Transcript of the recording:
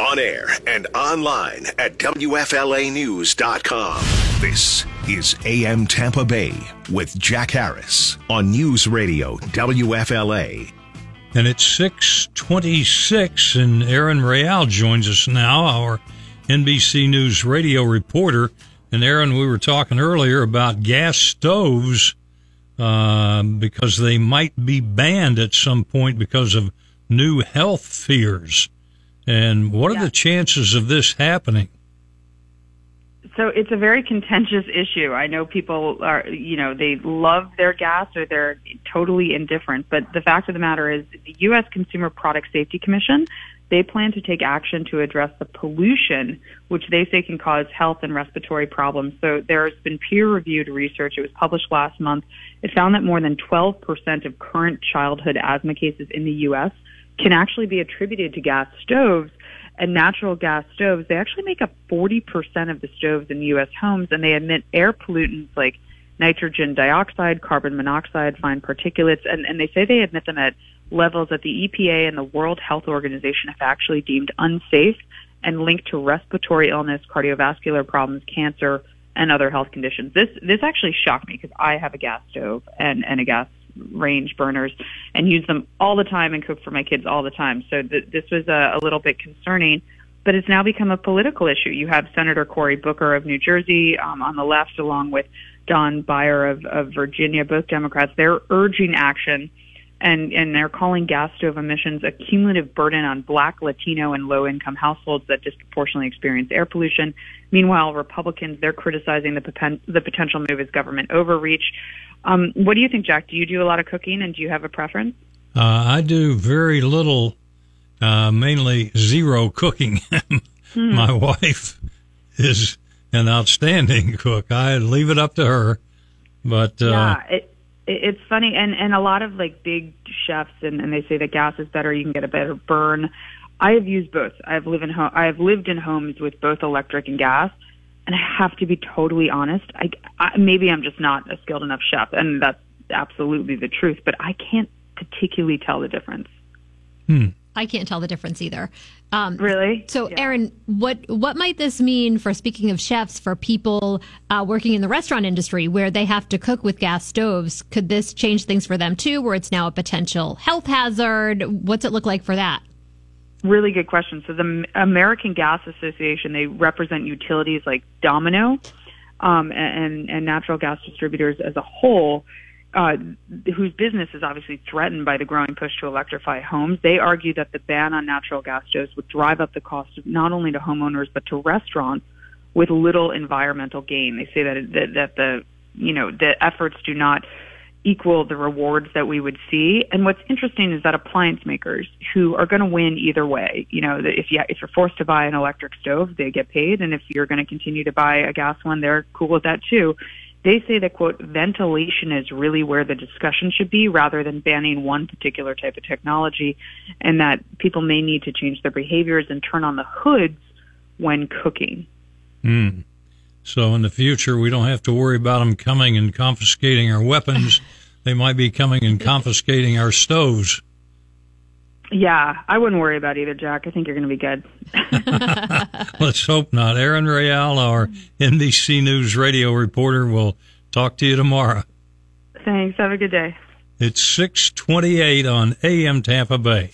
On air and online at WFLAnews.com. This is AM Tampa Bay with Jack Harris on News Radio WFLA. And it's 626, and Aaron Real joins us now, our NBC News radio reporter. And Aaron, we were talking earlier about gas stoves uh, because they might be banned at some point because of new health fears. And what are the chances of this happening? So it's a very contentious issue. I know people are, you know, they love their gas or they're totally indifferent. But the fact of the matter is, the U.S. Consumer Product Safety Commission, they plan to take action to address the pollution, which they say can cause health and respiratory problems. So there's been peer-reviewed research. It was published last month. It found that more than 12% of current childhood asthma cases in the U.S. can actually be attributed to gas stoves and natural gas stoves, they actually make up 40% of the stoves in U.S. homes, and they emit air pollutants like nitrogen dioxide, carbon monoxide, fine particulates, and, and they say they emit them at levels that the EPA and the World Health Organization have actually deemed unsafe and linked to respiratory illness, cardiovascular problems, cancer, and other health conditions. This this actually shocked me because I have a gas stove and, and a gas range burners and use them all the time and cook for my kids all the time. So th- this was a, a little bit concerning, but it's now become a political issue. You have Senator Cory Booker of New Jersey um, on the left, along with Don Beyer of, of Virginia, both Democrats. They're urging action. And, and they're calling gas stove emissions a cumulative burden on black, Latino, and low income households that disproportionately experience air pollution. Meanwhile, Republicans, they're criticizing the, poten- the potential move as government overreach. Um, what do you think, Jack? Do you do a lot of cooking, and do you have a preference? Uh, I do very little, uh, mainly zero cooking. hmm. My wife is an outstanding cook. I leave it up to her. But uh, yeah, it, it, it's funny, and and a lot of like big chefs, and, and they say that gas is better. You can get a better burn. I have used both. I've lived in ho- I have lived in homes with both electric and gas and I have to be totally honest. I, I maybe I'm just not a skilled enough chef, and that's absolutely the truth. But I can't particularly tell the difference. Hmm. I can't tell the difference either. Um, really? So, yeah. Aaron, what what might this mean for speaking of chefs for people uh, working in the restaurant industry where they have to cook with gas stoves? Could this change things for them too, where it's now a potential health hazard? What's it look like for that? Really good question. So the American Gas Association, they represent utilities like Dominion um, and, and natural gas distributors as a whole, uh, whose business is obviously threatened by the growing push to electrify homes. They argue that the ban on natural gas stoves would drive up the cost not only to homeowners but to restaurants with little environmental gain. They say that that, that the you know the efforts do not equal the rewards that we would see. And what's interesting is that appliance makers who are going to win either way, you know, that if you if you're forced to buy an electric stove, they get paid, and if you're going to continue to buy a gas one, they're cool with that too. They say that quote ventilation is really where the discussion should be rather than banning one particular type of technology and that people may need to change their behaviors and turn on the hoods when cooking. Mm. So in the future, we don't have to worry about them coming and confiscating our weapons. they might be coming and confiscating our stoves. Yeah, I wouldn't worry about either, Jack. I think you're going to be good. Let's hope not. Aaron Real, our NBC News radio reporter, will talk to you tomorrow. Thanks. Have a good day. It's 628 on AM Tampa Bay.